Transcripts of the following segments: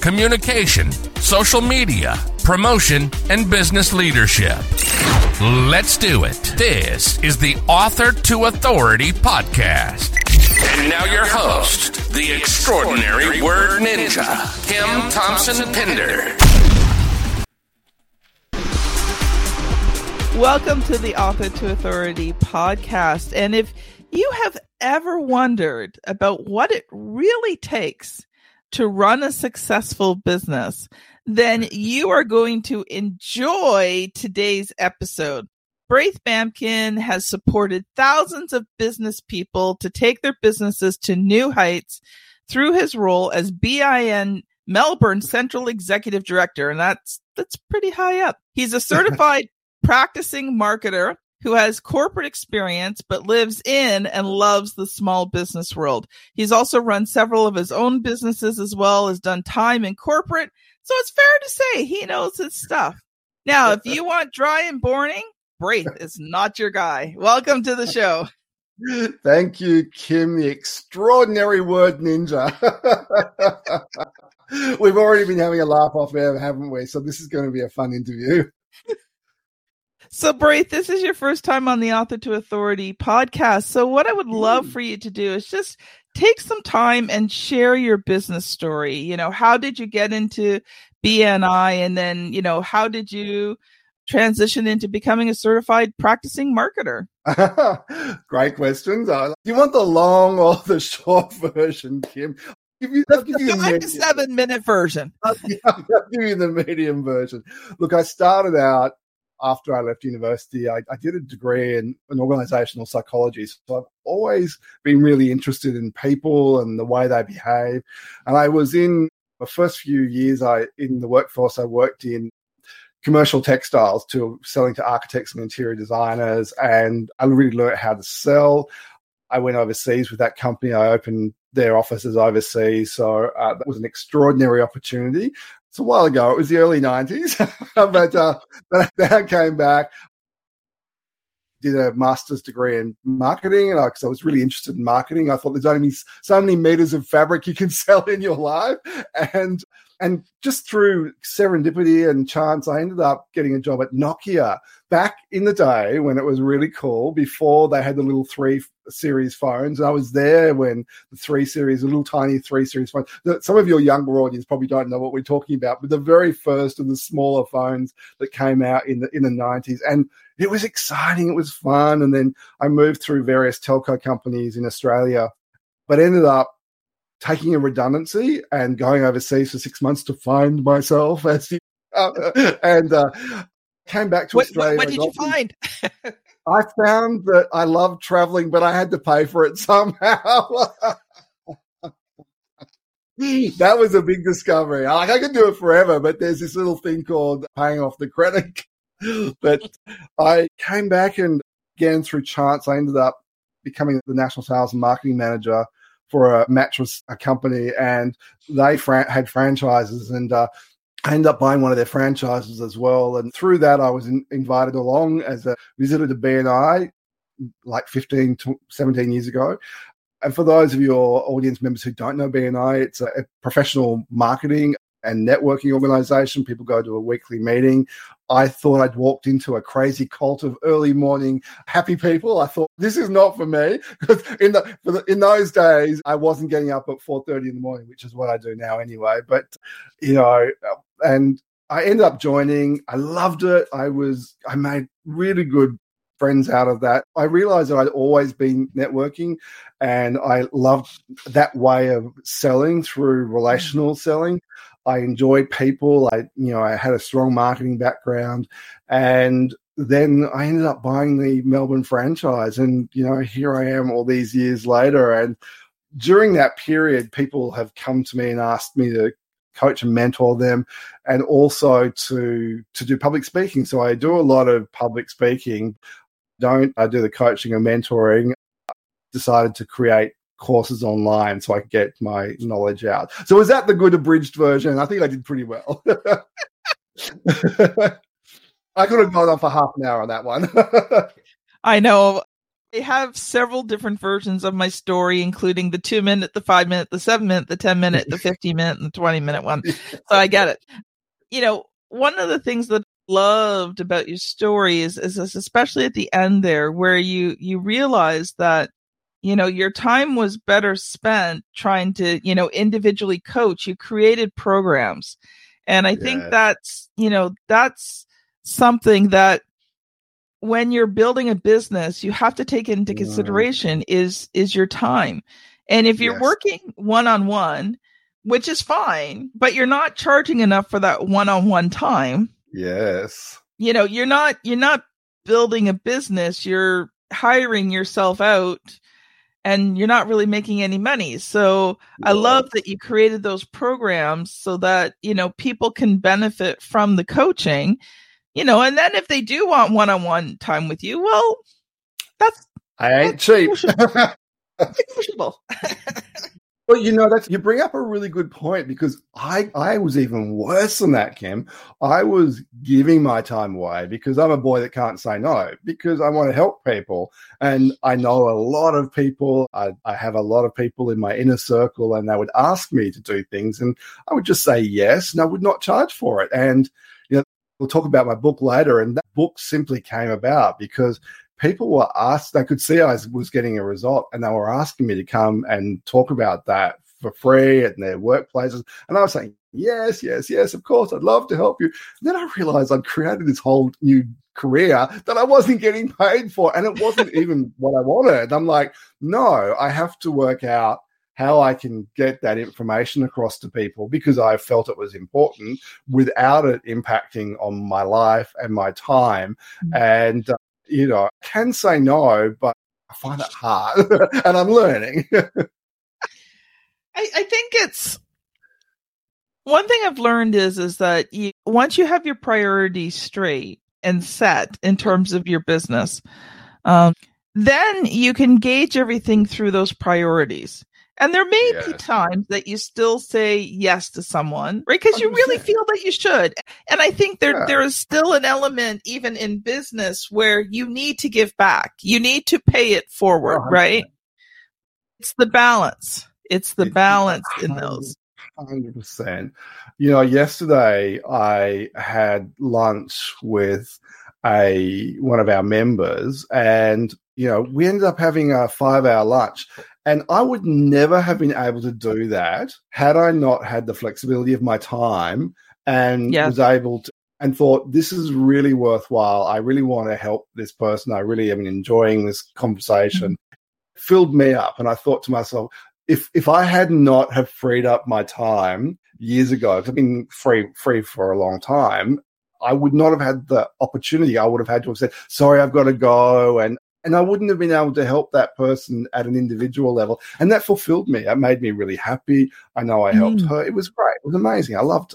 communication, social media, promotion, and business leadership. Let's do it. This is the Author to Authority podcast. And now your host, the extraordinary word ninja, Kim Thompson Pinder. Welcome to the Author to Authority podcast. And if you have ever wondered about what it really takes to run a successful business, then you are going to enjoy today's episode. Braith Bamkin has supported thousands of business people to take their businesses to new heights through his role as BNI Melbourne Central Executive Director, and that's that's pretty high up. He's a certified practicing marketer who has corporate experience but lives in and loves the small business world. He's also run several of his own businesses as well as done time in corporate. So it's fair to say he knows his stuff. Now, if you want dry and boring, Braith is not your guy. Welcome to the show. Thank you, Kim, the extraordinary word ninja. We've already been having a laugh off air, haven't we? So this is going to be a fun interview. So, Braith, this is your first time on the Author to Authority podcast. So, what I would love Mm. for you to do is just take some time and share your business story. You know, how did you get into BNI? And then, you know, how did you transition into becoming a certified practicing marketer? Great questions. Uh, do you want the long or the short version, Kim? Give you, I'll give The you the seven minute version. I'll give you the medium version. Look, I started out after I left university. I, I did a degree in, in organizational psychology. So I've always been really interested in people and the way they behave. And I was in the first few years I in the workforce I worked in commercial textiles to selling to architects and interior designers and I really learned how to sell. I went overseas with that company. I opened their offices overseas. So uh, that was an extraordinary opportunity. A while ago. It was the early 90s. but uh, but I came back, did a master's degree in marketing. And because I, was really interested in marketing, I thought there's only so many meters of fabric you can sell in your life. And and just through serendipity and chance, I ended up getting a job at Nokia back in the day when it was really cool before they had the little three series phones. And I was there when the three series, the little tiny three series phone. Some of your younger audience probably don't know what we're talking about, but the very first of the smaller phones that came out in the in the nineties, and it was exciting. It was fun. And then I moved through various telco companies in Australia, but ended up taking a redundancy and going overseas for six months to find myself as uh, and uh, came back to What, Australia. what, what did you find? I found that I loved traveling, but I had to pay for it somehow. that was a big discovery. Like I could do it forever, but there's this little thing called paying off the credit. but I came back and again through chance, I ended up becoming the national sales and marketing manager for a mattress a company, and they had franchises, and uh, I ended up buying one of their franchises as well. And through that, I was in- invited along as a visitor to BNI like 15 to 17 years ago. And for those of your audience members who don't know BNI, it's a professional marketing and networking organization. People go to a weekly meeting. I thought I'd walked into a crazy cult of early morning happy people. I thought this is not for me because in the, in those days I wasn't getting up at four thirty in the morning, which is what I do now anyway. But you know, uh, and I ended up joining. I loved it. I was I made really good friends out of that. I realized that I'd always been networking and I loved that way of selling through relational selling. I enjoyed people. I, you know, I had a strong marketing background. And then I ended up buying the Melbourne franchise. And, you know, here I am all these years later. And during that period, people have come to me and asked me to coach and mentor them and also to to do public speaking. So i do a lot of public speaking. Don't i do the coaching and mentoring. Decided to create courses online so i could get my knowledge out. So was that the good abridged version? I think i did pretty well. I could have gone on for half an hour on that one. I know. I have several different versions of my story, including the two minute, the five minute, the seven minute, the 10 minute, the 50 minute, and the 20 minute one. So I get it. You know, one of the things that I loved about your story is, is especially at the end there, where you, you realize that, you know, your time was better spent trying to, you know, individually coach. You created programs. And I think that's, you know, that's something that when you're building a business, you have to take into consideration is is your time. And if you're yes. working one on one, which is fine, but you're not charging enough for that one on one time. Yes. You know, you're not you're not building a business, you're hiring yourself out and you're not really making any money. So I love that you created those programs so that, you know, people can benefit from the coaching you know, and then if they do want one on one time with you, well, that's I ain't cheap. Well, you know, that's you bring up a really good point because I I was even worse than that, Kim. I was giving my time away because I'm a boy that can't say no because I want to help people, and I know a lot of people. I, I have a lot of people in my inner circle, and they would ask me to do things, and I would just say yes, and I would not charge for it, and you know we'll talk about my book later. And that book simply came about because people were asked, they could see I was getting a result and they were asking me to come and talk about that for free at their workplaces. And I was saying, yes, yes, yes, of course, I'd love to help you. And then I realized I'd created this whole new career that I wasn't getting paid for. And it wasn't even what I wanted. I'm like, no, I have to work out how I can get that information across to people because I felt it was important without it impacting on my life and my time. Mm-hmm. And, uh, you know, I can say no, but I find it hard and I'm learning. I, I think it's one thing I've learned is is that you, once you have your priorities straight and set in terms of your business, um, then you can gauge everything through those priorities. And there may yes. be times that you still say yes to someone, right? Because you really feel that you should. And I think there yeah. there is still an element, even in business, where you need to give back. You need to pay it forward, 100%. right? It's the balance. It's the balance in those. Hundred percent. You know, yesterday I had lunch with a one of our members, and you know, we ended up having a five hour lunch. And I would never have been able to do that had I not had the flexibility of my time and yeah. was able to and thought this is really worthwhile. I really want to help this person. I really am enjoying this conversation. Mm-hmm. Filled me up. And I thought to myself, if if I had not have freed up my time years ago, I've been free free for a long time, I would not have had the opportunity. I would have had to have said, sorry, I've got to go. And and I wouldn't have been able to help that person at an individual level. And that fulfilled me. It made me really happy. I know I helped mm. her. It was great. It was amazing. I loved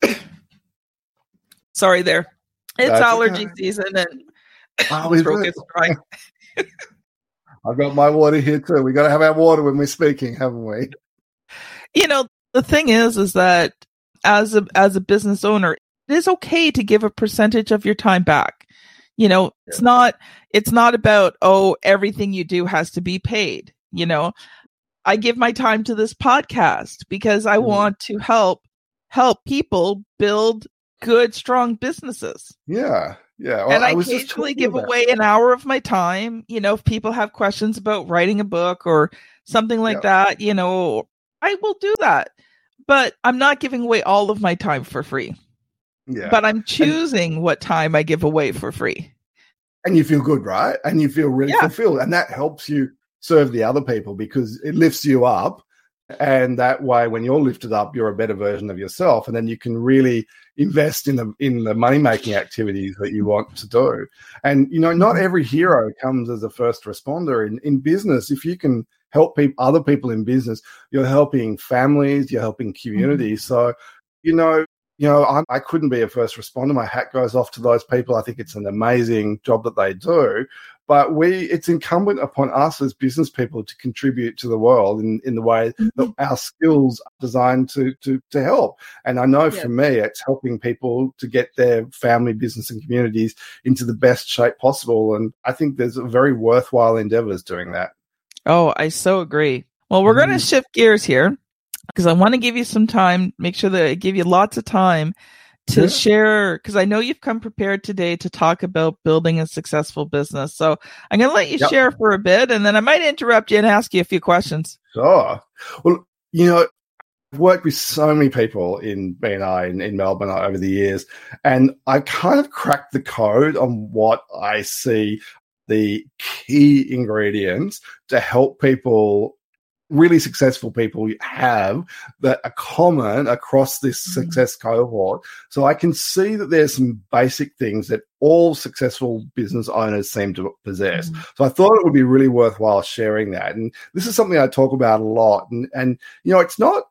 it. Sorry, there. It's That's allergy okay. season, and oh, throat gets Right. I've got my water here too. We got to have our water when we're speaking, haven't we? You know, the thing is, is that as a as a business owner, it is okay to give a percentage of your time back. You know, it's not it's not about oh everything you do has to be paid, you know. I give my time to this podcast because I mm. want to help help people build good strong businesses. Yeah. Yeah. Well, and I, I occasionally give away an hour of my time. You know, if people have questions about writing a book or something like yeah. that, you know, I will do that. But I'm not giving away all of my time for free. Yeah. But I'm choosing and, what time I give away for free. And you feel good, right? And you feel really yeah. fulfilled. And that helps you serve the other people because it lifts you up. And that way, when you're lifted up, you're a better version of yourself. And then you can really invest in the in the money making activities that you want to do. And you know, not mm-hmm. every hero comes as a first responder in, in business. If you can help people other people in business, you're helping families, you're helping communities. Mm-hmm. So you know, you know, I'm, I could not be a first responder. My hat goes off to those people. I think it's an amazing job that they do. But we, it's incumbent upon us as business people to contribute to the world in, in the way that mm-hmm. our skills are designed to, to, to help. And I know yeah. for me, it's helping people to get their family, business, and communities into the best shape possible. And I think there's a very worthwhile endeavors doing that. Oh, I so agree. Well, we're mm. going to shift gears here because I want to give you some time, make sure that I give you lots of time to yeah. share because I know you've come prepared today to talk about building a successful business. So I'm going to let you yep. share for a bit and then I might interrupt you and ask you a few questions. Sure. Well, you know, I've worked with so many people in BNI in, in Melbourne uh, over the years, and I kind of cracked the code on what I see the key ingredients to help people really successful people have that are common across this mm-hmm. success cohort. So I can see that there's some basic things that all successful business owners seem to possess. Mm-hmm. So I thought it would be really worthwhile sharing that. And this is something I talk about a lot. And, and you know, it's not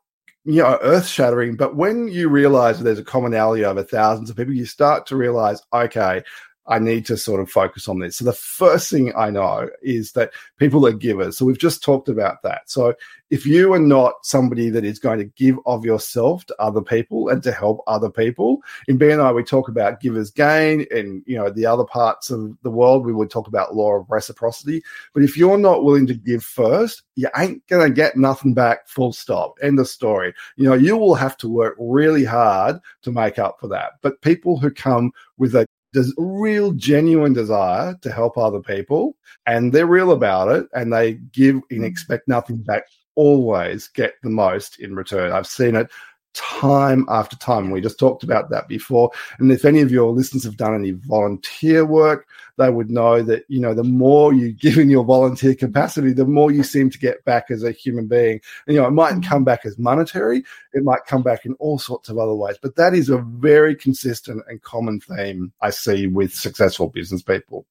you know earth shattering but when you realize there's a commonality over thousands of people you start to realize okay I need to sort of focus on this. So the first thing I know is that people are givers. So we've just talked about that. So if you are not somebody that is going to give of yourself to other people and to help other people, in BNI we talk about givers gain, and you know the other parts of the world we would talk about law of reciprocity. But if you're not willing to give first, you ain't gonna get nothing back. Full stop. End of story. You know you will have to work really hard to make up for that. But people who come with a there's real genuine desire to help other people and they're real about it and they give and mm. expect nothing back always get the most in return i've seen it time after time. We just talked about that before. And if any of your listeners have done any volunteer work, they would know that, you know, the more you give in your volunteer capacity, the more you seem to get back as a human being. And, you know, it mightn't mm-hmm. come back as monetary, it might come back in all sorts of other ways. But that is a very consistent and common theme I see with successful business people.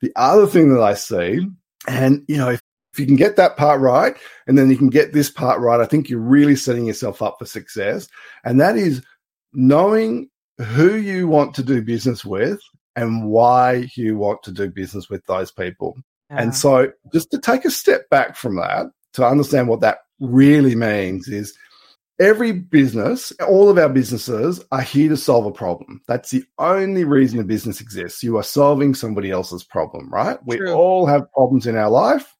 The other thing that I see, and, you know, if you can get that part right and then you can get this part right, I think you're really setting yourself up for success. And that is knowing who you want to do business with and why you want to do business with those people. Yeah. And so, just to take a step back from that, to understand what that really means is every business, all of our businesses are here to solve a problem. That's the only reason a business exists. You are solving somebody else's problem, right? True. We all have problems in our life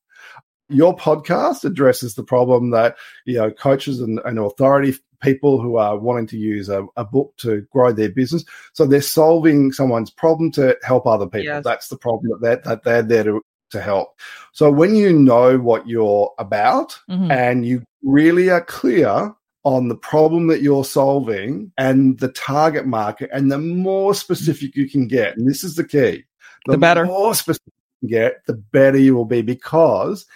your podcast addresses the problem that you know coaches and, and authority people who are wanting to use a, a, book to grow their business so they're solving someone's problem to help other people yes. that's the problem that they're, that they're there to, to help so when you know what you're about mm-hmm. and you really are clear on the problem that you're solving and the target market and the more specific you can get and this is the key the, the better more specific you get the better you will be because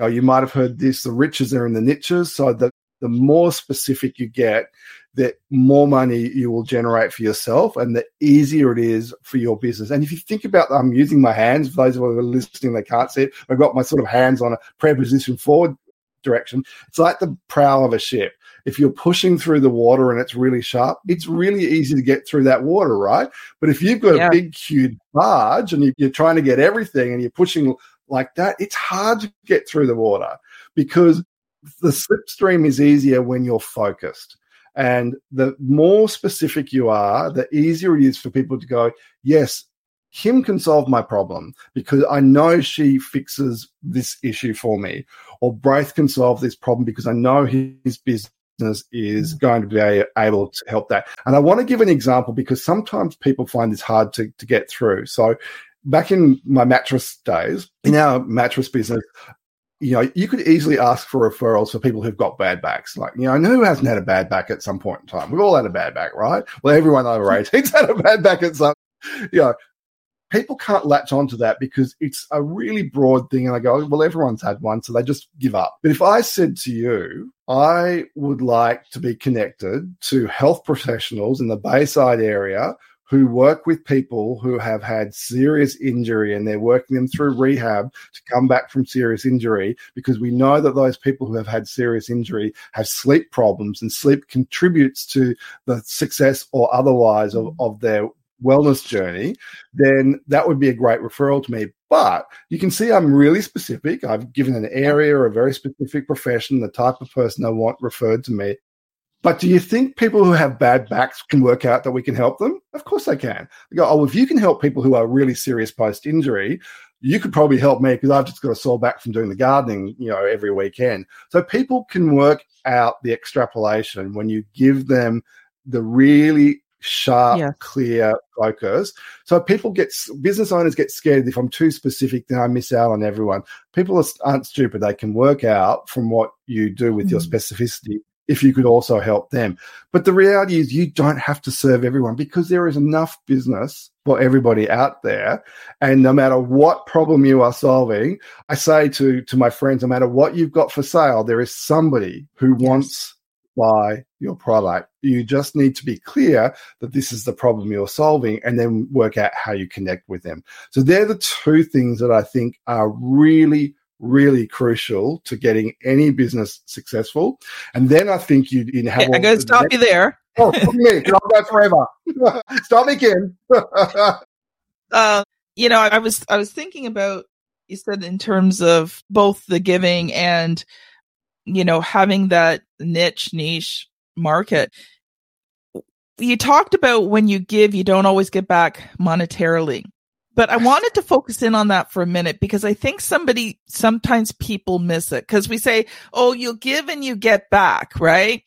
uh, you might have heard this the riches are in the niches. So the, the more specific you get, the more money you will generate for yourself and the easier it is for your business. And if you think about, I'm using my hands, for those who are listening, they can't see it. I've got my sort of hands on a prayer preposition forward direction. It's like the prow of a ship. If you're pushing through the water and it's really sharp, it's really easy to get through that water, right? But if you've got yeah. a big, huge barge and you're trying to get everything and you're pushing like that, it's hard to get through the water because the slipstream is easier when you're focused. And the more specific you are, the easier it is for people to go, yes, Kim can solve my problem because I know she fixes this issue for me. Or Braith can solve this problem because I know his business is mm. going to be able to help that. And I want to give an example because sometimes people find this hard to, to get through. So back in my mattress days, in our mattress business, you know, you could easily ask for referrals for people who've got bad backs. Like, you know, I know who hasn't had a bad back at some point in time? We've all had a bad back, right? Well, everyone over 18's had a bad back at some, you know, people can't latch onto that because it's a really broad thing. And I go, well, everyone's had one. So they just give up. But if I said to you, I would like to be connected to health professionals in the Bayside area who work with people who have had serious injury and they're working them through rehab to come back from serious injury because we know that those people who have had serious injury have sleep problems and sleep contributes to the success or otherwise of, of their wellness journey, then that would be a great referral to me. But you can see I'm really specific. I've given an area, a very specific profession, the type of person I want referred to me. But do you think people who have bad backs can work out that we can help them? Of course they can. They go, oh, if you can help people who are really serious post injury, you could probably help me because I've just got a sore back from doing the gardening, you know, every weekend. So people can work out the extrapolation when you give them the really sharp, yeah. clear focus. So people get business owners get scared if I'm too specific, then I miss out on everyone. People aren't stupid; they can work out from what you do with mm-hmm. your specificity. If you could also help them. But the reality is, you don't have to serve everyone because there is enough business for everybody out there. And no matter what problem you are solving, I say to, to my friends, no matter what you've got for sale, there is somebody who yes. wants buy your product. You just need to be clear that this is the problem you're solving and then work out how you connect with them. So they're the two things that I think are really really crucial to getting any business successful. And then I think you, have. I'm going to stop next- you there. oh, me, I'll go forever. stop me, Kim. uh, you know, I was I was thinking about you said in terms of both the giving and you know, having that niche, niche market. You talked about when you give, you don't always get back monetarily. But I wanted to focus in on that for a minute because I think somebody, sometimes people miss it because we say, oh, you'll give and you get back, right?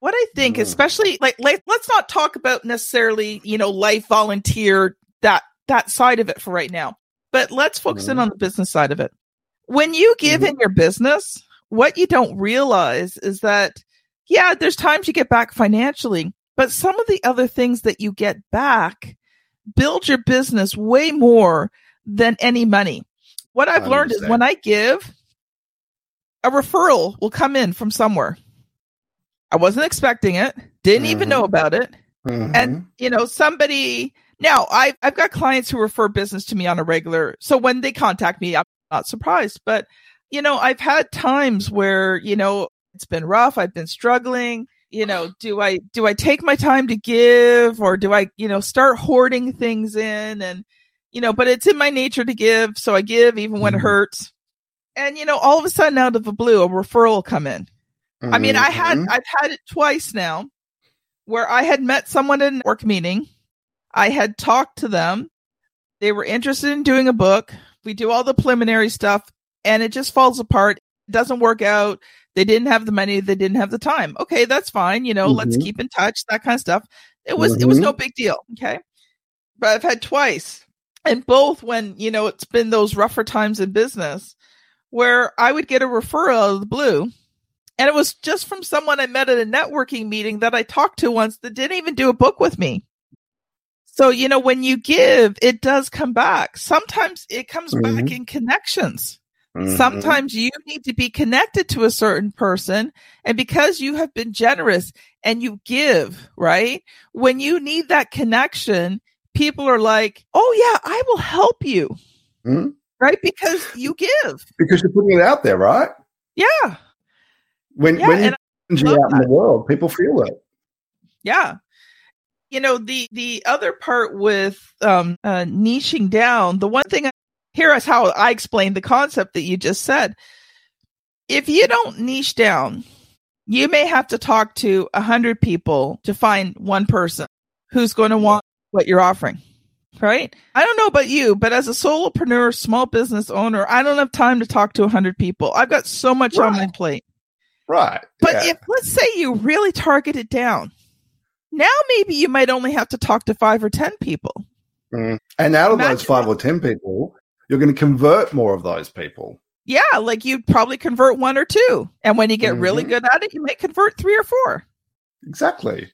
What I think, mm. especially like, like, let's not talk about necessarily, you know, life volunteer, that, that side of it for right now, but let's focus mm. in on the business side of it. When you give mm. in your business, what you don't realize is that, yeah, there's times you get back financially, but some of the other things that you get back build your business way more than any money. What I've learned is when I give, a referral will come in from somewhere. I wasn't expecting it, didn't mm-hmm. even know about it. Mm-hmm. And, you know, somebody now I've, I've got clients who refer business to me on a regular. So when they contact me, I'm not surprised, but you know, I've had times where, you know, it's been rough. I've been struggling. You know, do I, do I take my time to give or do I, you know, start hoarding things in and, you know, but it's in my nature to give. So I give even when mm-hmm. it hurts. And, you know, all of a sudden out of the blue, a referral come in. Mm-hmm. I mean, I had, mm-hmm. I've had it twice now where I had met someone in a work meeting. I had talked to them. They were interested in doing a book. We do all the preliminary stuff and it just falls apart. It doesn't work out. They didn't have the money. They didn't have the time. Okay, that's fine. You know, mm-hmm. let's keep in touch. That kind of stuff. It was mm-hmm. it was no big deal. Okay, but I've had twice, and both when you know it's been those rougher times in business where I would get a referral out of the blue. And it was just from someone I met at a networking meeting that I talked to once that didn't even do a book with me. So, you know, when you give, it does come back. Sometimes it comes mm-hmm. back in connections. Mm-hmm. Sometimes you need to be connected to a certain person. And because you have been generous and you give, right? When you need that connection, people are like, Oh yeah, I will help you. Mm-hmm. Right. Because you give. Because you're putting it out there, right? Yeah. When, yeah, when you out that. in the world, people feel it. Yeah you know the the other part with um uh niching down the one thing here is how I explain the concept that you just said. If you don't niche down, you may have to talk to a hundred people to find one person who's going to want what you're offering. Right? I don't know about you, but as a solopreneur, small business owner, I don't have time to talk to a hundred people. I've got so much right. on my plate. Right. But yeah. if let's say you really target it down, now maybe you might only have to talk to five or ten people. Mm. And out of Imagine those five that. or ten people, you're going to convert more of those people. Yeah, like you'd probably convert one or two. And when you get mm-hmm. really good at it, you might convert three or four. Exactly.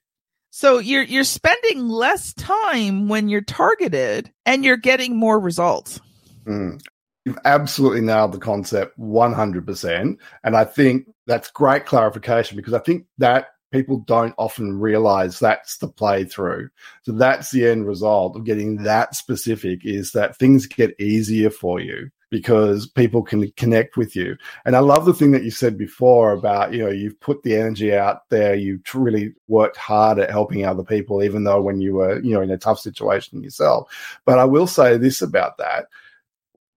So you're you're spending less time when you're targeted and you're getting more results. Mm. You've absolutely nailed the concept 100%. And I think that's great clarification because I think that people don't often realize that's the playthrough. So that's the end result of getting that specific is that things get easier for you because people can connect with you. And I love the thing that you said before about, you know, you've put the energy out there, you've really worked hard at helping other people, even though when you were, you know, in a tough situation yourself. But I will say this about that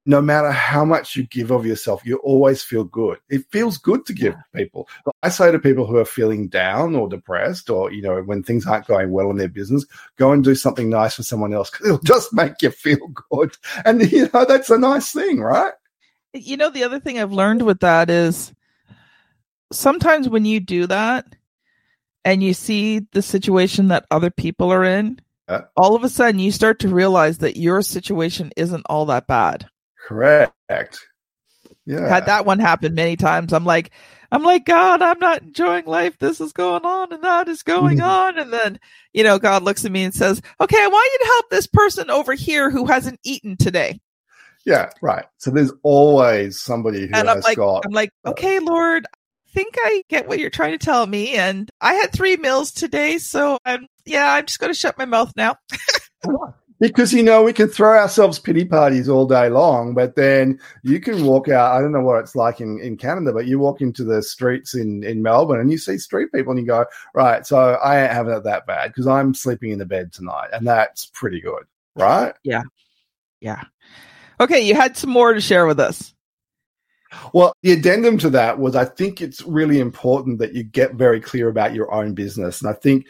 no matter how much you give of yourself, you always feel good. It feels good to give people. I say to people who are feeling down or depressed or, you know, when things aren't going well in their business, go and do something nice for someone else because it'll just make you feel good. And, you know, that's a nice thing, right? You know, the other thing I've learned with that is sometimes when you do that and you see the situation that other people are in, yeah. all of a sudden you start to realize that your situation isn't all that bad. Correct. Yeah. Had that one happen many times. I'm like, I'm like, God, I'm not enjoying life. This is going on and that is going mm. on. And then, you know, God looks at me and says, okay, I want you to help this person over here who hasn't eaten today. Yeah, right. So there's always somebody who and I'm has like, got. I'm like, okay, Lord, I think I get what you're trying to tell me. And I had three meals today. So I'm, yeah, I'm just going to shut my mouth now. because you know we can throw ourselves pity parties all day long but then you can walk out i don't know what it's like in, in canada but you walk into the streets in, in melbourne and you see street people and you go right so i ain't having it that bad because i'm sleeping in the bed tonight and that's pretty good right? Yeah. Yeah. Okay you had some more to share with us. Well, the addendum to that was I think it's really important that you get very clear about your own business. And I think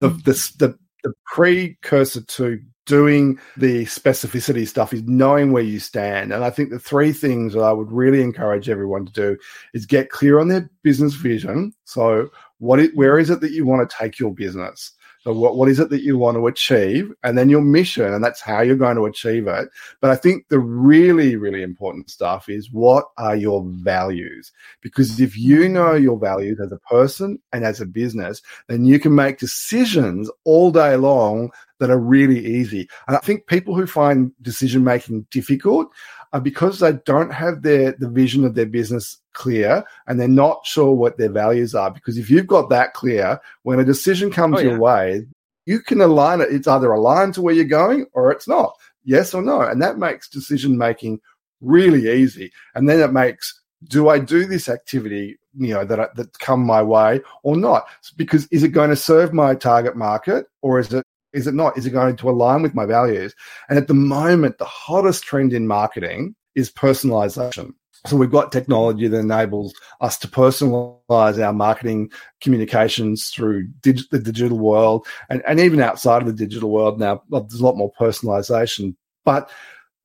the, the, the, the precursor to doing the specificity stuff is knowing where you stand. And I think the three things that I would really encourage everyone to do is get clear on their business vision. So, what it, where is it that you want to take your business? So what, what is it that you want to achieve? And then your mission, and that's how you're going to achieve it. But I think the really, really important stuff is what are your values? Because if you know your values as a person and as a business, then you can make decisions all day long that are really easy. And I think people who find decision making difficult are because they don't have their the vision of their business clear and they're not sure what their values are. Because if you've got that clear, when a decision comes oh, yeah. your way, you can align it. It's either aligned to where you're going or it's not. Yes or no. And that makes decision making really easy. And then it makes do I do this activity, you know, that that come my way or not? Because is it going to serve my target market or is it is it not? Is it going to align with my values? And at the moment, the hottest trend in marketing is personalization. So we've got technology that enables us to personalize our marketing communications through dig- the digital world and, and even outside of the digital world now, there's a lot more personalization. But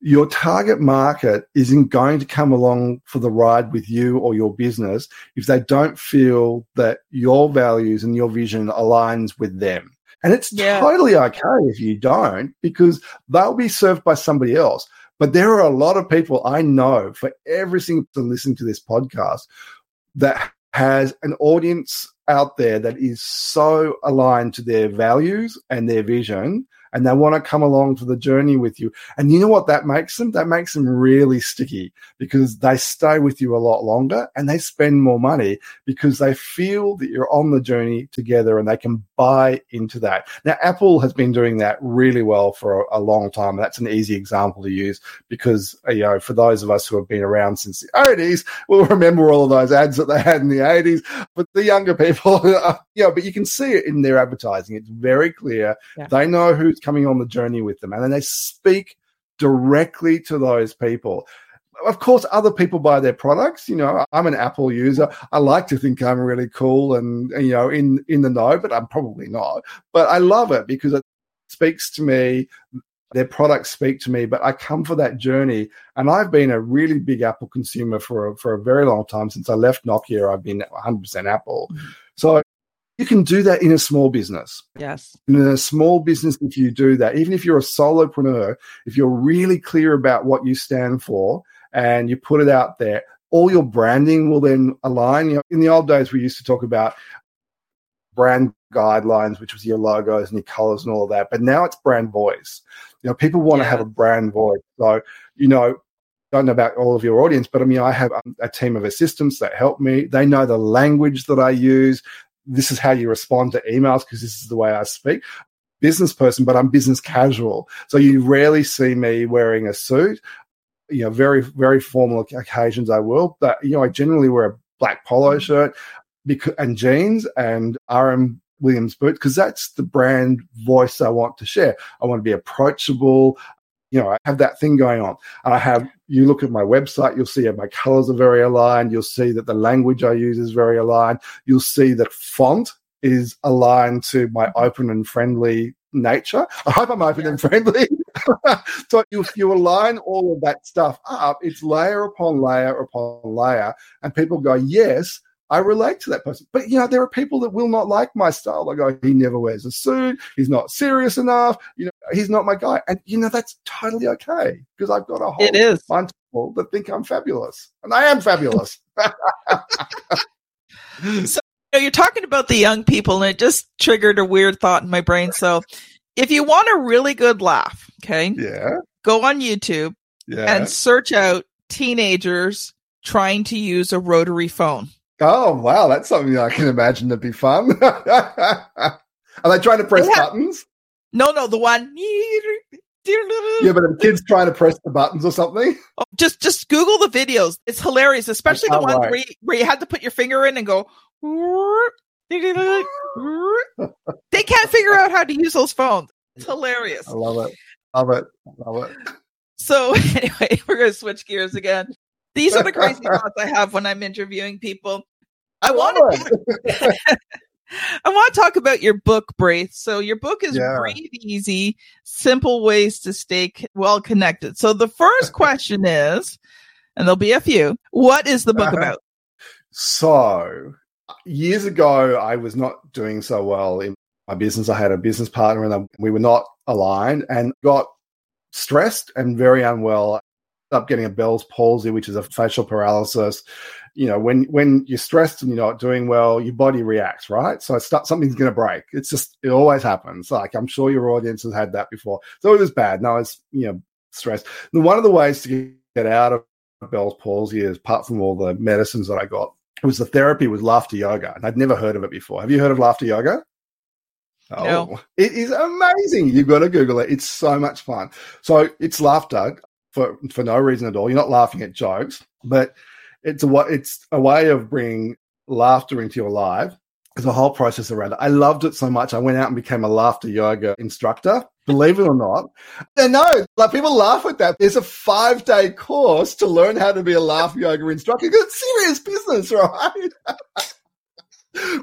your target market isn't going to come along for the ride with you or your business if they don't feel that your values and your vision aligns with them. And it's yeah. totally okay if you don't, because they'll be served by somebody else. But there are a lot of people I know for every single person listening to this podcast that has an audience out there that is so aligned to their values and their vision and they want to come along for the journey with you. And you know what that makes them? That makes them really sticky because they stay with you a lot longer and they spend more money because they feel that you're on the journey together and they can buy into that. Now, Apple has been doing that really well for a, a long time. That's an easy example to use because, you know, for those of us who have been around since the 80s, we'll remember all of those ads that they had in the 80s. But the younger people, yeah, but you can see it in their advertising. It's very clear. Yeah. They know who's coming on the journey with them, and then they speak directly to those people. Of course, other people buy their products. You know, I'm an Apple user. I like to think I'm really cool and, and you know in in the know, but I'm probably not. But I love it because it speaks to me their products speak to me, but I come for that journey. And I've been a really big Apple consumer for a, for a very long time. Since I left Nokia, I've been 100% Apple. Mm-hmm. So you can do that in a small business. Yes. In a small business, if you do that, even if you're a solopreneur, if you're really clear about what you stand for and you put it out there, all your branding will then align. You know, in the old days, we used to talk about brand guidelines, which was your logos and your colors and all of that. But now it's brand voice. You know, people want yeah. to have a brand voice. So, you know, don't know about all of your audience, but I mean, I have um, a team of assistants that help me. They know the language that I use. This is how you respond to emails because this is the way I speak. Business person, but I'm business casual. So you rarely see me wearing a suit. You know, very, very formal occasions I will, but you know, I generally wear a black polo mm-hmm. shirt because, and jeans and RM Williams boot because that's the brand voice I want to share. I want to be approachable. You know, I have that thing going on. And I have, you look at my website, you'll see my colors are very aligned. You'll see that the language I use is very aligned. You'll see that font is aligned to my mm-hmm. open and friendly nature. I hope I'm open yeah. and friendly. so if you align all of that stuff up, it's layer upon layer upon layer, and people go, yes, I relate to that person. But you know, there are people that will not like my style. They go, he never wears a suit. He's not serious enough. You know, he's not my guy. And you know, that's totally okay because I've got a whole it is. bunch of people that think I'm fabulous, and I am fabulous. so you know, you're talking about the young people, and it just triggered a weird thought in my brain. So, if you want a really good laugh, okay, yeah, go on YouTube yeah. and search out teenagers trying to use a rotary phone. Oh wow, that's something I can imagine to be fun. Are they trying to press yeah. buttons? No, no, the one. Yeah, but the kids trying to press the buttons or something. Oh, just, just Google the videos. It's hilarious, especially the ones right. where, you, where you had to put your finger in and go. they can't figure out how to use those phones. It's hilarious. I love it. Love it. Love it. So anyway, we're going to switch gears again. These are the crazy thoughts I have when I'm interviewing people. I want to. I want to talk about your book, Braith. So your book is yeah. Breathe Easy: Simple Ways to Stay Well Connected. So the first question is, and there'll be a few. What is the book uh-huh. about? So years ago, I was not doing so well in my business. I had a business partner, and we were not aligned, and got stressed and very unwell up getting a Bell's palsy, which is a facial paralysis. You know, when when you're stressed and you're not doing well, your body reacts, right? So start, something's going to break. It's just it always happens. Like I'm sure your audience has had that before. So it was bad. No, it's you know stressed. And one of the ways to get out of Bell's palsy is apart from all the medicines that I got was the therapy with laughter yoga, and I'd never heard of it before. Have you heard of laughter yoga? Oh, no. it is amazing. You've got to Google it. It's so much fun. So it's laughter for for no reason at all. You're not laughing at jokes, but it's a it's a way of bringing laughter into your life. There's a whole process around it. I loved it so much. I went out and became a laughter yoga instructor. Believe it or not, and no, like people laugh at that. There's a five day course to learn how to be a laugh yoga instructor. It's serious business, right?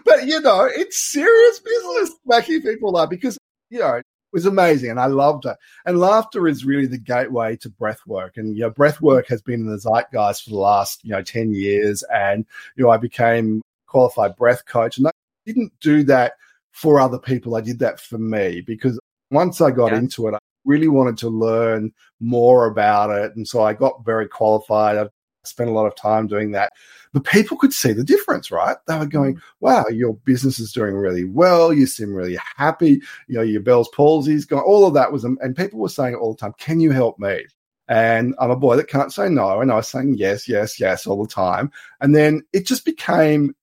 but you know, it's serious business making people laugh because you know was amazing and I loved it. And laughter is really the gateway to breath work. And you know, breath work has been in the zeitgeist for the last, you know, 10 years. And, you know, I became qualified breath coach. And I didn't do that for other people. I did that for me because once I got yeah. into it, I really wanted to learn more about it. And so I got very qualified. I spent a lot of time doing that. But people could see the difference, right? They were going, mm. wow, your business is doing really well. You seem really happy. You know, your Bell's palsy's gone. All of that was, and people were saying all the time, can you help me? And I'm a boy that can't say no. And I was saying yes, yes, yes all the time. And then it just became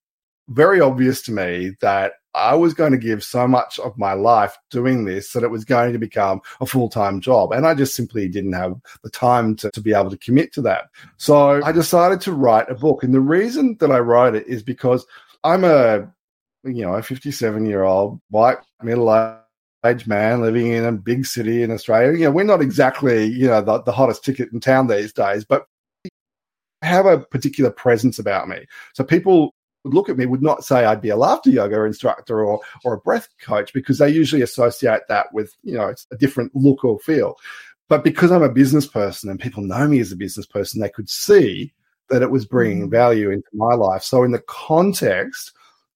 very obvious to me that I was going to give so much of my life doing this that it was going to become a full time job. And I just simply didn't have the time to, to be able to commit to that. So I decided to write a book. And the reason that I wrote it is because I'm a, you know, a 57 year old white middle aged man living in a big city in Australia. You know, we're not exactly, you know, the, the hottest ticket in town these days, but have a particular presence about me. So people would look at me would not say I'd be a laughter yoga instructor or or a breath coach because they usually associate that with you know it's a different look or feel. But because I'm a business person and people know me as a business person, they could see that it was bringing mm. value into my life. So in the context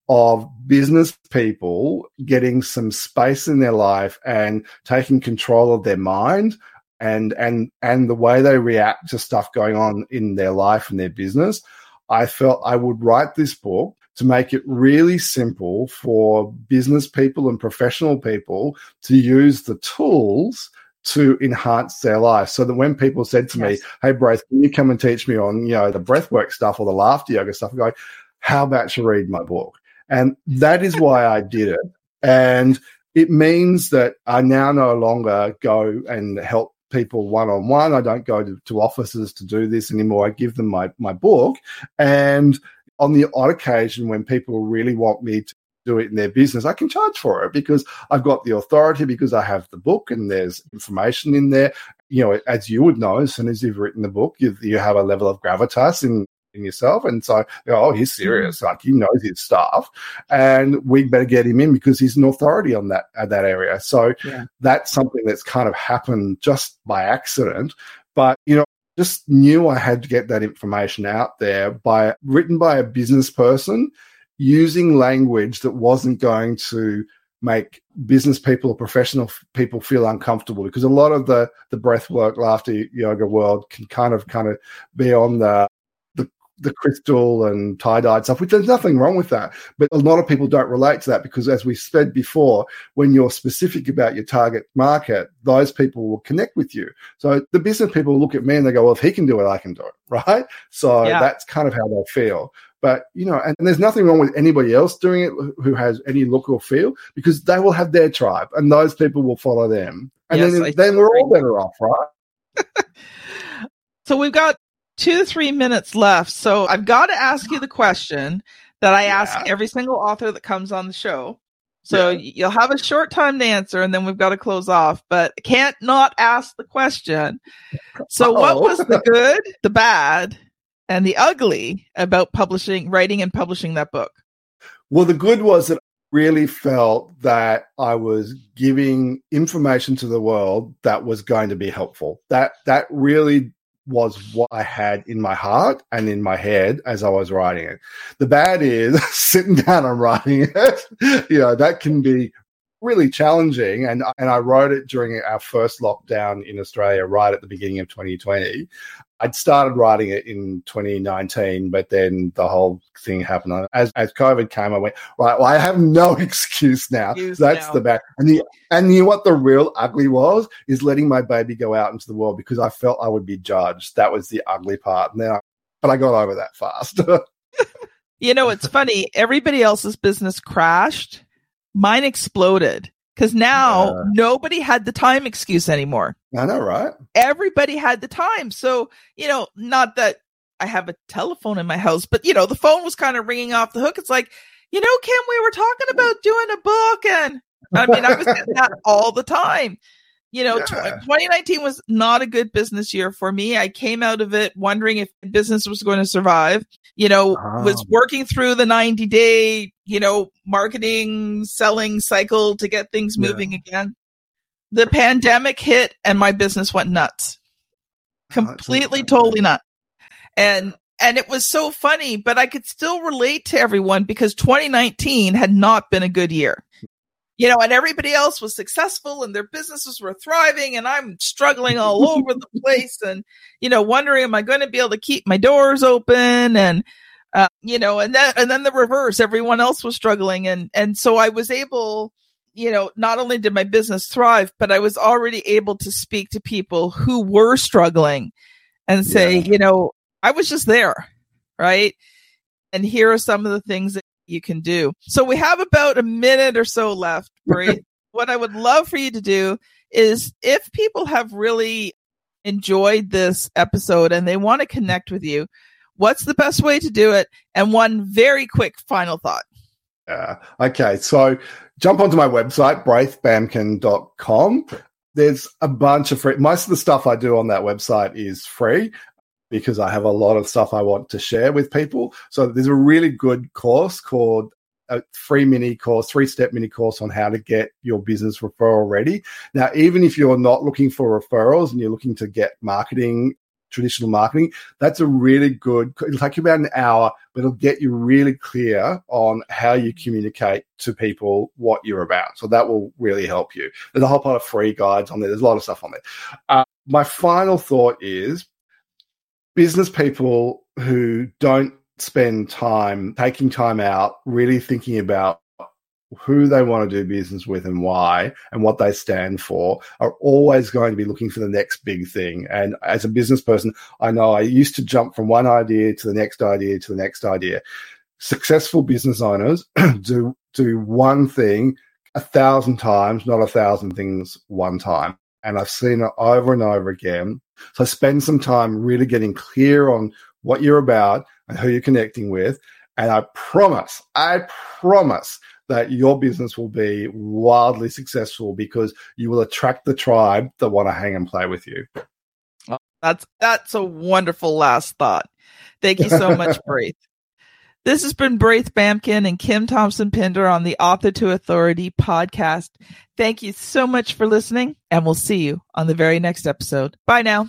of business people getting some space in their life and taking control of their mind and and and the way they react to stuff going on in their life and their business I felt I would write this book to make it really simple for business people and professional people to use the tools to enhance their life. So that when people said to yes. me, Hey Braith, can you come and teach me on, you know, the breathwork stuff or the laughter yoga stuff? I go, how about you read my book? And that is why I did it. And it means that I now no longer go and help people one on one. I don't go to, to, offices to do this anymore. I give them my, my book. And on the odd occasion when people really want me to do it in their business, I can charge for it because I've got the authority, because I have the book and there's information in there. You know, as you would know, as soon as you've written the book, you, you have a level of gravitas in yourself. And so, oh, he's serious. Like he knows his stuff, and we better get him in because he's an authority on that uh, that area. So yeah. that's something that's kind of happened just by accident. But you know, just knew I had to get that information out there by written by a business person using language that wasn't going to make business people or professional people feel uncomfortable because a lot of the the breath work laughter yoga world can kind of kind of be on the the crystal and tie dyed stuff, which there's nothing wrong with that. But a lot of people don't relate to that because, as we said before, when you're specific about your target market, those people will connect with you. So the business people look at me and they go, well, if he can do it, I can do it. Right. So yeah. that's kind of how they feel. But, you know, and, there's nothing wrong with anybody else doing it who has any look or feel because they will have their tribe and those people will follow them. And yes, then, then we're all better off, right? so we've got two three minutes left. So I've got to ask you the question that I yeah. ask every single author that comes on the show. So yeah. you'll have a short time to answer and then we've got to close off, but can't not ask the question. So Uh-oh. what was the good, the bad, and the ugly about publishing, writing and publishing that book? Well, the good was that I really felt that I was giving information to the world that was going to be helpful. That that really was what I had in my heart and in my head as I was writing it. The bad is sitting down and writing it. you know, that can be really challenging. And, and I wrote it during our first lockdown in Australia, right at the beginning of 2020. I'd started writing it in 2019, but then the whole thing happened. As as COVID came, I went right. Well, I have no excuse now. Excuse That's now. the bad. And the and you know what the real ugly was is letting my baby go out into the world because I felt I would be judged. That was the ugly part. And then, I, but I got over that fast. you know, it's funny. Everybody else's business crashed. Mine exploded because now yeah. nobody had the time excuse anymore. I know, right? Everybody had the time. So, you know, not that I have a telephone in my house, but, you know, the phone was kind of ringing off the hook. It's like, you know, Kim, we were talking about doing a book. And I mean, I was getting that all the time. You know, yeah. 2019 was not a good business year for me. I came out of it wondering if business was going to survive. You know, um. was working through the 90 day, you know, marketing, selling cycle to get things moving yeah. again. The pandemic hit and my business went nuts. Oh, Completely, totally nuts. And and it was so funny, but I could still relate to everyone because 2019 had not been a good year you know, and everybody else was successful and their businesses were thriving and I'm struggling all over the place and, you know, wondering, am I going to be able to keep my doors open? And, uh, you know, and then, and then the reverse, everyone else was struggling. And, and so I was able, you know, not only did my business thrive, but I was already able to speak to people who were struggling and say, yeah. you know, I was just there. Right. And here are some of the things that you can do. So we have about a minute or so left, Braith. what I would love for you to do is if people have really enjoyed this episode and they want to connect with you, what's the best way to do it? And one very quick final thought. Uh, okay, so jump onto my website, braithbamkin.com. There's a bunch of free, most of the stuff I do on that website is free because I have a lot of stuff I want to share with people. So there's a really good course called a free mini course, three step mini course on how to get your business referral ready. Now, even if you're not looking for referrals and you're looking to get marketing, traditional marketing, that's a really good, it'll take you about an hour, but it'll get you really clear on how you communicate to people what you're about. So that will really help you. There's a whole lot of free guides on there. There's a lot of stuff on there. Uh, my final thought is business people who don't spend time taking time out, really thinking about who they want to do business with and why and what they stand for are always going to be looking for the next big thing. And as a business person, I know I used to jump from one idea to the next idea to the next idea. successful business owners do do one thing a thousand times, not a thousand things one time. And I've seen it over and over again. So spend some time really getting clear on what you're about and who you're connecting with. And I promise, I promise that your business will be wildly successful because you will attract the tribe that want to hang and play with you. That's that's a wonderful last thought. Thank you so much, Braith. This has been Braith Bamkin and Kim Thompson Pinder on the Author to Authority podcast. Thank you so much for listening, and we'll see you on the very next episode. Bye now.